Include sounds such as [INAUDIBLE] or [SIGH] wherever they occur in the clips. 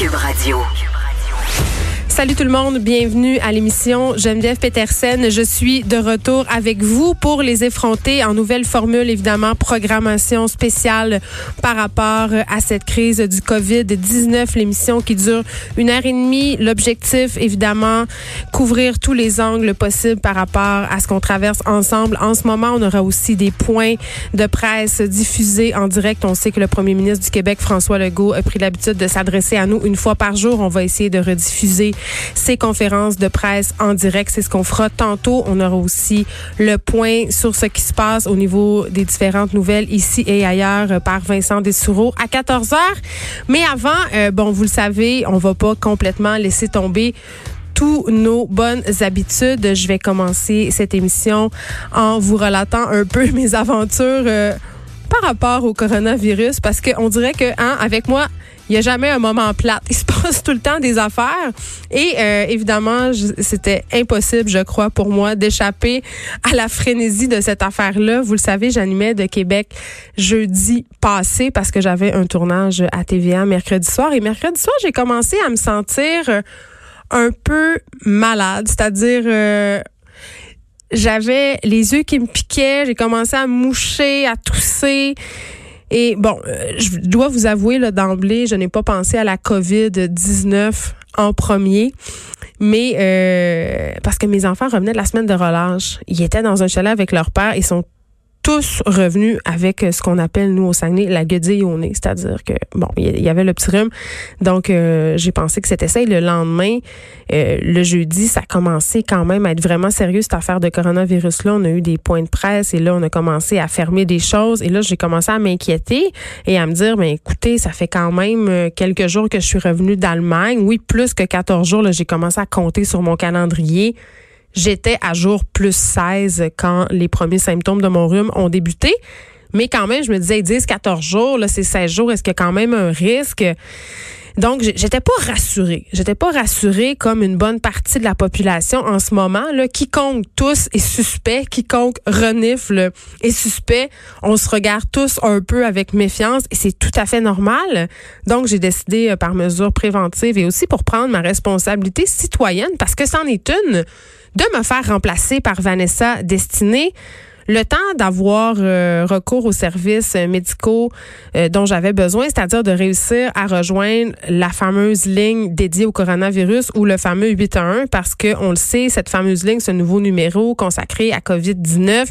Cube Radio. Salut tout le monde, bienvenue à l'émission Geneviève Petersen. Je suis de retour avec vous pour les effronter en nouvelle formule, évidemment, programmation spéciale par rapport à cette crise du COVID-19, l'émission qui dure une heure et demie. L'objectif, évidemment, couvrir tous les angles possibles par rapport à ce qu'on traverse ensemble. En ce moment, on aura aussi des points de presse diffusés en direct. On sait que le premier ministre du Québec, François Legault, a pris l'habitude de s'adresser à nous une fois par jour. On va essayer de rediffuser ces conférences de presse en direct. C'est ce qu'on fera tantôt. On aura aussi le point sur ce qui se passe au niveau des différentes nouvelles ici et ailleurs par Vincent Dessoureau à 14 heures. Mais avant, euh, bon, vous le savez, on va pas complètement laisser tomber tous nos bonnes habitudes. Je vais commencer cette émission en vous relatant un peu [LAUGHS] mes aventures euh, par rapport au coronavirus parce qu'on dirait que, hein, avec moi, il n'y a jamais un moment plat. Il se [LAUGHS] passe tout le temps des affaires. Et euh, évidemment, c'était impossible, je crois, pour moi d'échapper à la frénésie de cette affaire-là. Vous le savez, j'animais de Québec jeudi passé parce que j'avais un tournage à TVA mercredi soir. Et mercredi soir, j'ai commencé à me sentir euh, un peu malade, c'est-à-dire... Euh, j'avais les yeux qui me piquaient, j'ai commencé à moucher, à tousser. Et bon, euh, je dois vous avouer d'emblée, je n'ai pas pensé à la COVID-19 en premier, mais euh, parce que mes enfants revenaient de la semaine de relâche. Ils étaient dans un chalet avec leur père, ils sont revenus avec euh, ce qu'on appelle, nous, au Saguenay, la guedille au nez. C'est-à-dire que, bon, il y avait le petit rhume. Donc, euh, j'ai pensé que c'était ça. Et le lendemain, euh, le jeudi, ça a commencé quand même à être vraiment sérieux, cette affaire de coronavirus-là. On a eu des points de presse et là, on a commencé à fermer des choses. Et là, j'ai commencé à m'inquiéter et à me dire, mais écoutez, ça fait quand même quelques jours que je suis revenue d'Allemagne. Oui, plus que 14 jours, là, j'ai commencé à compter sur mon calendrier. J'étais à jour plus 16 quand les premiers symptômes de mon rhume ont débuté. Mais quand même, je me disais 10, 14 jours, là, c'est 16 jours, est-ce qu'il y a quand même un risque? Donc, j'étais pas rassurée. J'étais pas rassurée comme une bonne partie de la population en ce moment. Là, quiconque tous est suspect, quiconque renifle est suspect. On se regarde tous un peu avec méfiance et c'est tout à fait normal. Donc, j'ai décidé euh, par mesure préventive et aussi pour prendre ma responsabilité citoyenne parce que c'en est une de me faire remplacer par Vanessa Destinée le temps d'avoir euh, recours aux services médicaux euh, dont j'avais besoin, c'est-à-dire de réussir à rejoindre la fameuse ligne dédiée au coronavirus ou le fameux 811 parce que on le sait, cette fameuse ligne, ce nouveau numéro consacré à COVID-19,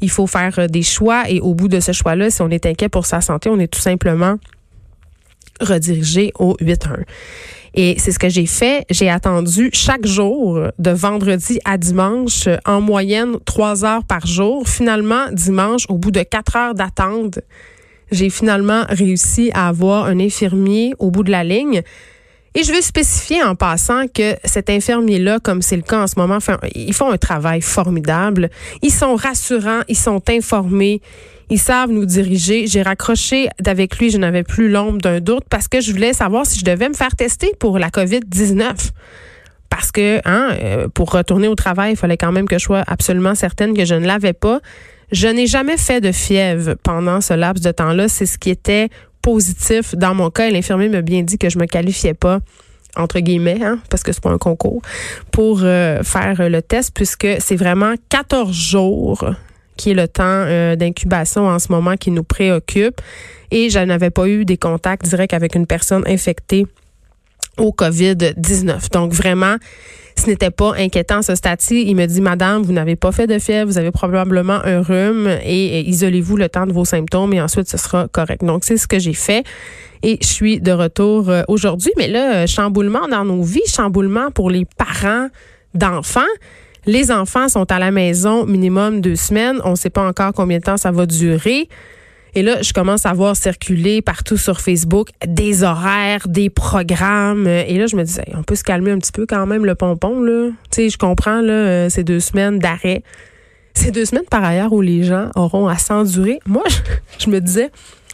il faut faire euh, des choix et au bout de ce choix-là, si on est inquiet pour sa santé, on est tout simplement redirigé au 811. Et c'est ce que j'ai fait. J'ai attendu chaque jour de vendredi à dimanche, en moyenne trois heures par jour. Finalement, dimanche, au bout de quatre heures d'attente, j'ai finalement réussi à avoir un infirmier au bout de la ligne. Et je veux spécifier en passant que cet infirmier-là, comme c'est le cas en ce moment, ils font un travail formidable. Ils sont rassurants, ils sont informés, ils savent nous diriger. J'ai raccroché d'avec lui, je n'avais plus l'ombre d'un doute parce que je voulais savoir si je devais me faire tester pour la COVID-19 parce que hein, euh, pour retourner au travail, il fallait quand même que je sois absolument certaine que je ne l'avais pas. Je n'ai jamais fait de fièvre pendant ce laps de temps-là. C'est ce qui était positif dans mon cas. L'infirmier m'a bien dit que je me qualifiais pas entre guillemets, hein, parce que c'est pas un concours, pour euh, faire le test, puisque c'est vraiment 14 jours qui est le temps euh, d'incubation en ce moment qui nous préoccupe. Et je n'avais pas eu des contacts directs avec une personne infectée au COVID-19. Donc vraiment, ce n'était pas inquiétant ce stade-ci. Il me dit, Madame, vous n'avez pas fait de fièvre, vous avez probablement un rhume et, isolez-vous le temps de vos symptômes et ensuite ce sera correct. Donc c'est ce que j'ai fait et je suis de retour euh, aujourd'hui. Mais là, chamboulement dans nos vies, chamboulement pour les parents d'enfants. Les enfants sont à la maison minimum deux semaines. On ne sait pas encore combien de temps ça va durer. Et là, je commence à voir circuler partout sur Facebook des horaires, des programmes. Et là, je me disais, on peut se calmer un petit peu quand même le pompon, là. Tu sais, je comprends, là, euh, ces deux semaines d'arrêt. Ces deux semaines, par ailleurs, où les gens auront à s'endurer. Moi, je, me disais,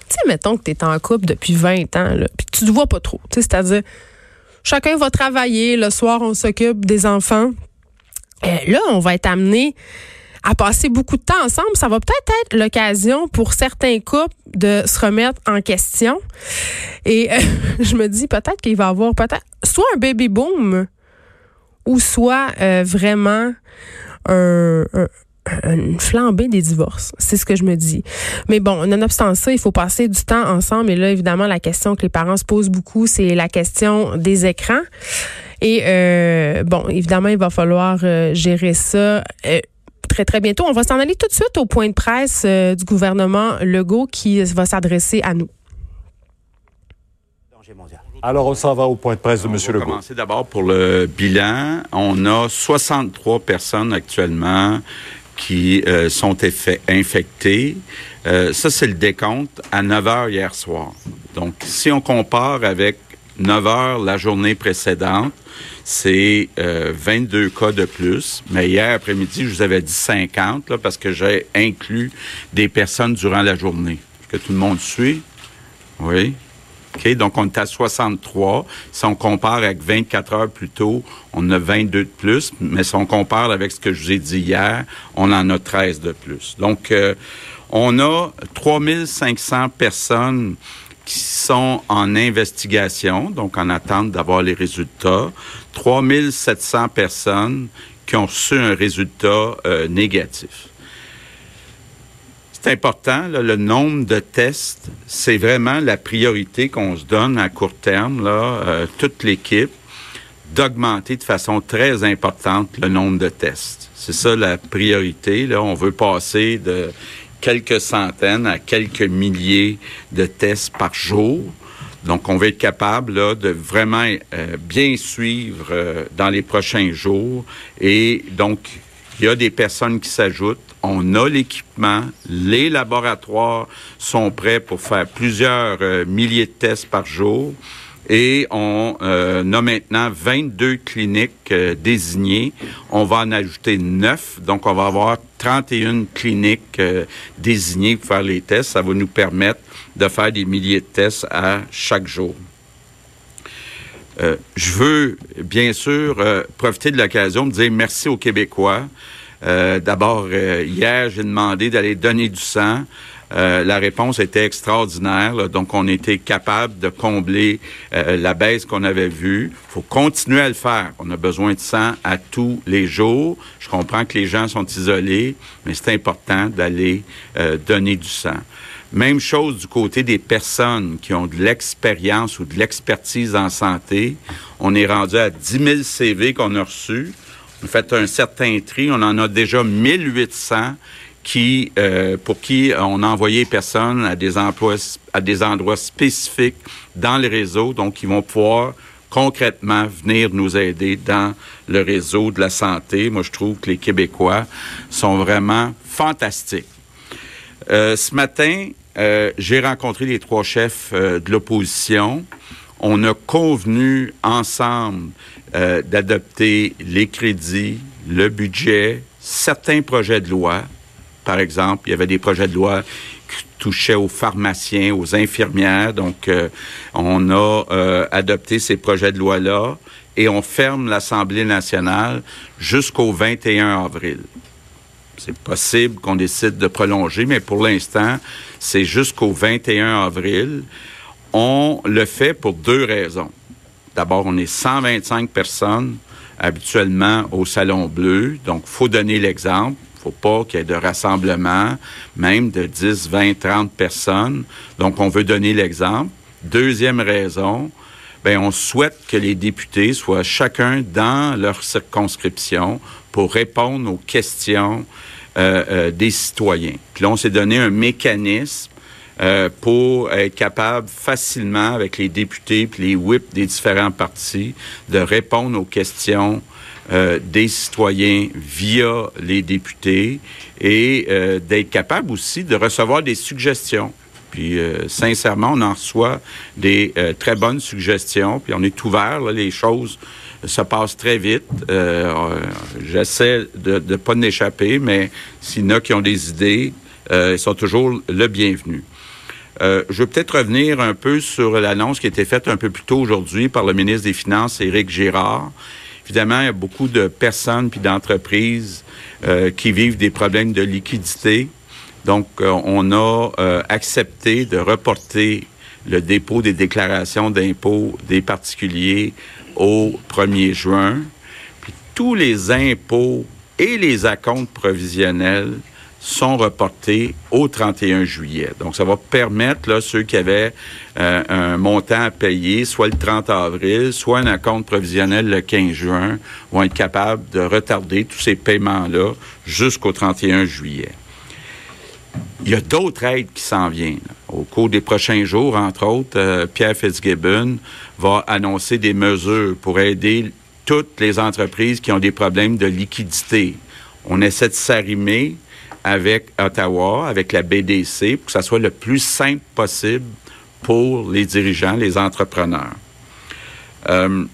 tu sais, mettons que tu es en couple depuis 20 ans, là, puis tu te vois pas trop. Tu sais, c'est-à-dire, chacun va travailler, le soir, on s'occupe des enfants. Euh, là, on va être amené à passer beaucoup de temps ensemble. Ça va peut-être être, l'occasion pour certains couples de se remettre en question. Et euh, [LAUGHS] je me dis peut-être qu'il va y avoir peut-être soit un baby boom ou soit euh, vraiment un, une flambée des divorces. C'est ce que je me dis. Mais bon, nonobstant ça, il faut passer du temps ensemble. Et là, évidemment, la question que les parents se posent beaucoup, c'est la question des écrans. Et euh, bon, évidemment, il va falloir gérer ça. Très, très bientôt. On va s'en aller tout de suite au point de presse du gouvernement Legault qui va s'adresser à nous. Alors, on s'en va au point de presse de M. Legault. On va commencer d'abord pour le bilan. On a 63 personnes actuellement qui euh, sont infectés. Euh, ça, c'est le décompte à 9 heures hier soir. Donc, si on compare avec 9 heures la journée précédente, c'est 22 euh, cas de plus. Mais hier après-midi, je vous avais dit 50 là, parce que j'ai inclus des personnes durant la journée. Que tout le monde suit? Oui. OK, donc on est à 63. Si on compare avec 24 heures plus tôt, on a 22 de plus. Mais si on compare avec ce que je vous ai dit hier, on en a 13 de plus. Donc, euh, on a 3500 personnes qui sont en investigation, donc en attente d'avoir les résultats. 3700 personnes qui ont reçu un résultat euh, négatif c'est important, le nombre de tests, c'est vraiment la priorité qu'on se donne à court terme, euh, toute l'équipe, d'augmenter de façon très importante le nombre de tests. C'est ça la priorité. On veut passer de quelques centaines à quelques milliers de tests par jour. Donc, on va être capable là, de vraiment euh, bien suivre euh, dans les prochains jours. Et donc, il y a des personnes qui s'ajoutent on a l'équipement, les laboratoires sont prêts pour faire plusieurs euh, milliers de tests par jour et on a maintenant 22 cliniques désignées. On va en ajouter 9, donc on va avoir 31 cliniques désignées pour faire les tests. Ça va nous permettre de faire des milliers de tests à chaque jour. je veux bien sûr profiter de l'occasion de dire merci aux Québécois euh, d'abord, euh, hier, j'ai demandé d'aller donner du sang. Euh, la réponse était extraordinaire. donc, on était capable de combler la baisse qu'on avait vue. Il faut continuer à le faire. On a besoin de sang à tous les jours. Je comprends que les gens sont isolés, mais c'est important d'aller donner du sang. Même chose du côté des personnes qui ont de l'expérience ou de l'expertise en santé. On est rendu à 10 000 CV qu'on a reçus. On fait un certain tri. On en a déjà 1800 euh, pour qui on a envoyé personnes à des emplois, à des endroits spécifiques dans le réseau. Donc, ils vont pouvoir concrètement venir nous aider dans le réseau de la santé. Moi, je trouve que les Québécois sont vraiment fantastiques. Euh, ce matin, euh, j'ai rencontré les trois chefs de l'opposition. On a convenu ensemble euh, d'adopter les crédits, le budget, certains projets de loi. Par exemple, il y avait des projets de loi qui touchaient aux pharmaciens, aux infirmières. Donc, euh, on a euh, adopté ces projets de loi-là et on ferme l'Assemblée nationale jusqu'au 21 avril. C'est possible qu'on décide de prolonger, mais pour l'instant, c'est jusqu'au 21 avril. On le fait pour deux raisons. D'abord, on est 125 personnes habituellement au Salon Bleu, donc faut donner l'exemple. Faut pas qu'il y ait de rassemblement, même de 10, 20, 30 personnes. Donc, on veut donner l'exemple. Deuxième raison, ben on souhaite que les députés soient chacun dans leur circonscription pour répondre aux questions euh, euh, des citoyens. Puis là, on s'est donné un mécanisme euh, pour être capable facilement, avec les députés puis les whips des différents partis, de répondre aux questions euh, des citoyens via les députés et euh, d'être capable aussi de recevoir des suggestions. Puis, sincèrement, on en reçoit des très bonnes suggestions, puis on est ouvert, là, les choses se passent très vite. J'essaie de ne pas n'échapper, mais s'il y en a qui ont des idées, ils sont toujours le bienvenu. Euh, je veux peut-être revenir un peu sur l'annonce qui a été faite un peu plus tôt aujourd'hui par le ministre des Finances, Éric Girard, Évidemment, il y a beaucoup de personnes puis d'entreprises euh, qui vivent des problèmes de liquidité. Donc, euh, on a euh, accepté de reporter le dépôt des déclarations d'impôts des particuliers au 1er juin. Puis tous les impôts et les acomptes provisionnels sont reportés au 31 juillet. Donc, ça va permettre, là, ceux qui avaient euh, un montant à payer, soit le 30 avril, soit un compte provisionnel le 15 juin, vont être capables de retarder tous ces paiements-là jusqu'au 31 juillet. Il y a d'autres aides qui s'en viennent. Au cours des prochains jours, entre autres, euh, Pierre Fitzgibbon va annoncer des mesures pour aider toutes les entreprises qui ont des problèmes de liquidité. On essaie de s'arrimer avec Ottawa, avec la BDC, pour que ça soit le plus simple possible pour les dirigeants, les entrepreneurs. Euh,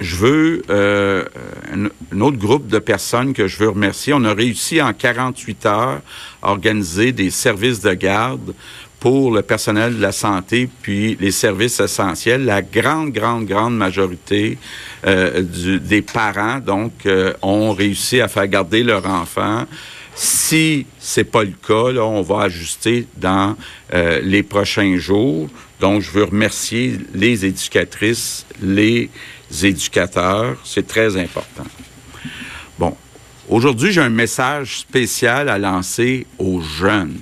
je veux euh, un, autre groupe de personnes que je veux remercier. On a réussi en 48 heures à organiser des services de garde pour le personnel de la santé puis les services essentiels. La grande, grande, grande majorité euh, des parents, donc, euh, ont réussi à faire garder leur enfant. Si c'est pas le cas, là, on va ajuster dans euh, les prochains jours. Donc, je veux remercier les éducatrices, les éducateurs. C'est très important. Bon, aujourd'hui, j'ai un message spécial à lancer aux jeunes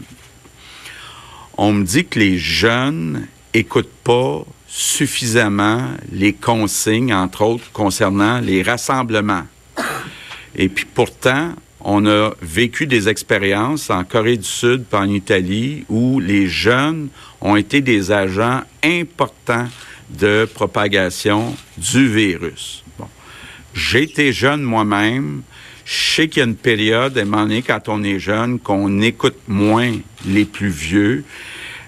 on me dit que les jeunes écoutent pas suffisamment les consignes, entre autres concernant les rassemblements. Et puis pourtant, on a vécu des expériences en Corée du Sud et en Italie où les jeunes ont été des agents importants de propagation du virus. Bon. Jeune moi-même. Je sais qu'il y a une période, à un moment donné, quand on est jeune, qu'on écoute moins les plus vieux.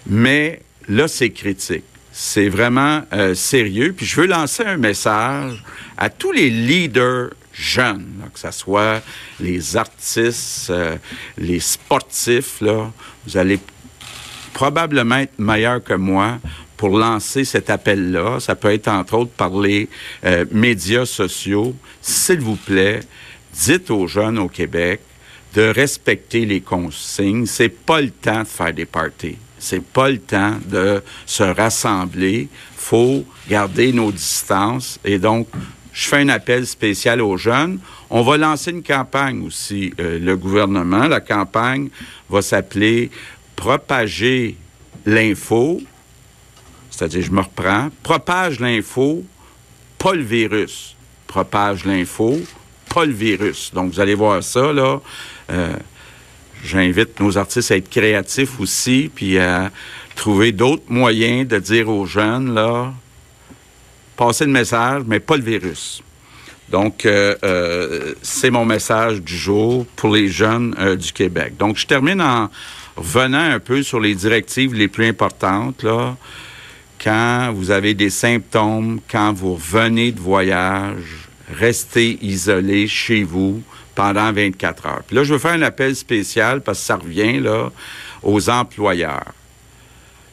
Mais là, c'est critique. C'est vraiment euh, sérieux. Puis je veux lancer un message à tous les leaders jeunes, que ce soit les artistes, euh, les sportifs. Là, vous allez probablement être meilleurs que moi pour lancer cet appel-là. Ça peut être entre autres par les euh, médias sociaux. S'il vous plaît, dites aux jeunes au Québec de respecter les consignes. C'est pas le temps de faire des parties. C'est pas le temps de se rassembler. Faut garder nos distances. Et donc, je fais un appel spécial aux jeunes. On va lancer une campagne aussi, euh, le gouvernement. La campagne va s'appeler Propager l'info. C'est-à-dire, je me reprends. Propage l'info, pas le virus. Propage l'info, pas le virus. Donc, vous allez voir ça, là. Euh, j'invite nos artistes à être créatifs aussi, puis à trouver d'autres moyens de dire aux jeunes, là, passer le message, mais pas le virus. Donc, euh, euh, c'est mon message du jour pour les jeunes du Québec. Donc, je termine en revenant un peu sur les directives les plus importantes, là. Quand vous avez des symptômes, quand vous revenez de voyage, restez isolé chez vous pendant 24 heures. Puis là, je veux faire un appel spécial parce que ça revient là aux employeurs.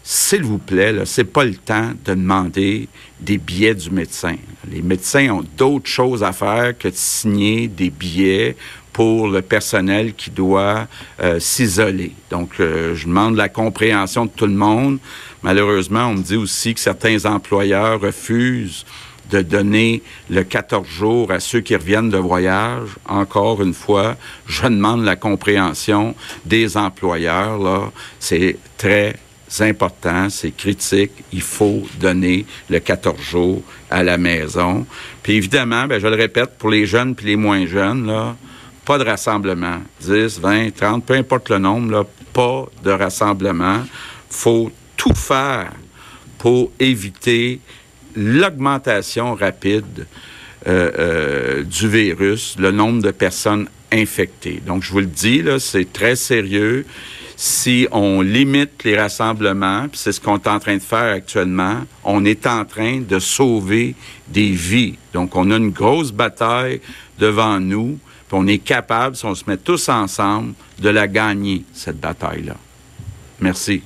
S'il vous plaît, là, c'est pas le temps de demander des billets du médecin. Les médecins ont d'autres choses à faire que de signer des billets pour le personnel qui doit euh, s'isoler. Donc, euh, je demande la compréhension de tout le monde. Malheureusement, on me dit aussi que certains employeurs refusent de donner le 14 jours à ceux qui reviennent de voyage. Encore une fois, je demande la compréhension des employeurs. Là, c'est très important, c'est critique. Il faut donner le 14 jours à la maison. Puis évidemment, ben, je le répète, pour les jeunes puis les moins jeunes, là, pas de rassemblement. 10, 20, 30, peu importe le nombre, là, pas de rassemblement. faut tout faire pour éviter l'augmentation rapide euh, euh, du virus, le nombre de personnes infectées. Donc, je vous le dis, c'est très sérieux. Si on limite les rassemblements, c'est ce qu'on est en train de faire actuellement, on est en train de sauver des vies. Donc, on a une grosse bataille devant nous, puis on est capable, si on se met tous ensemble, de la gagner, cette bataille-là. Merci.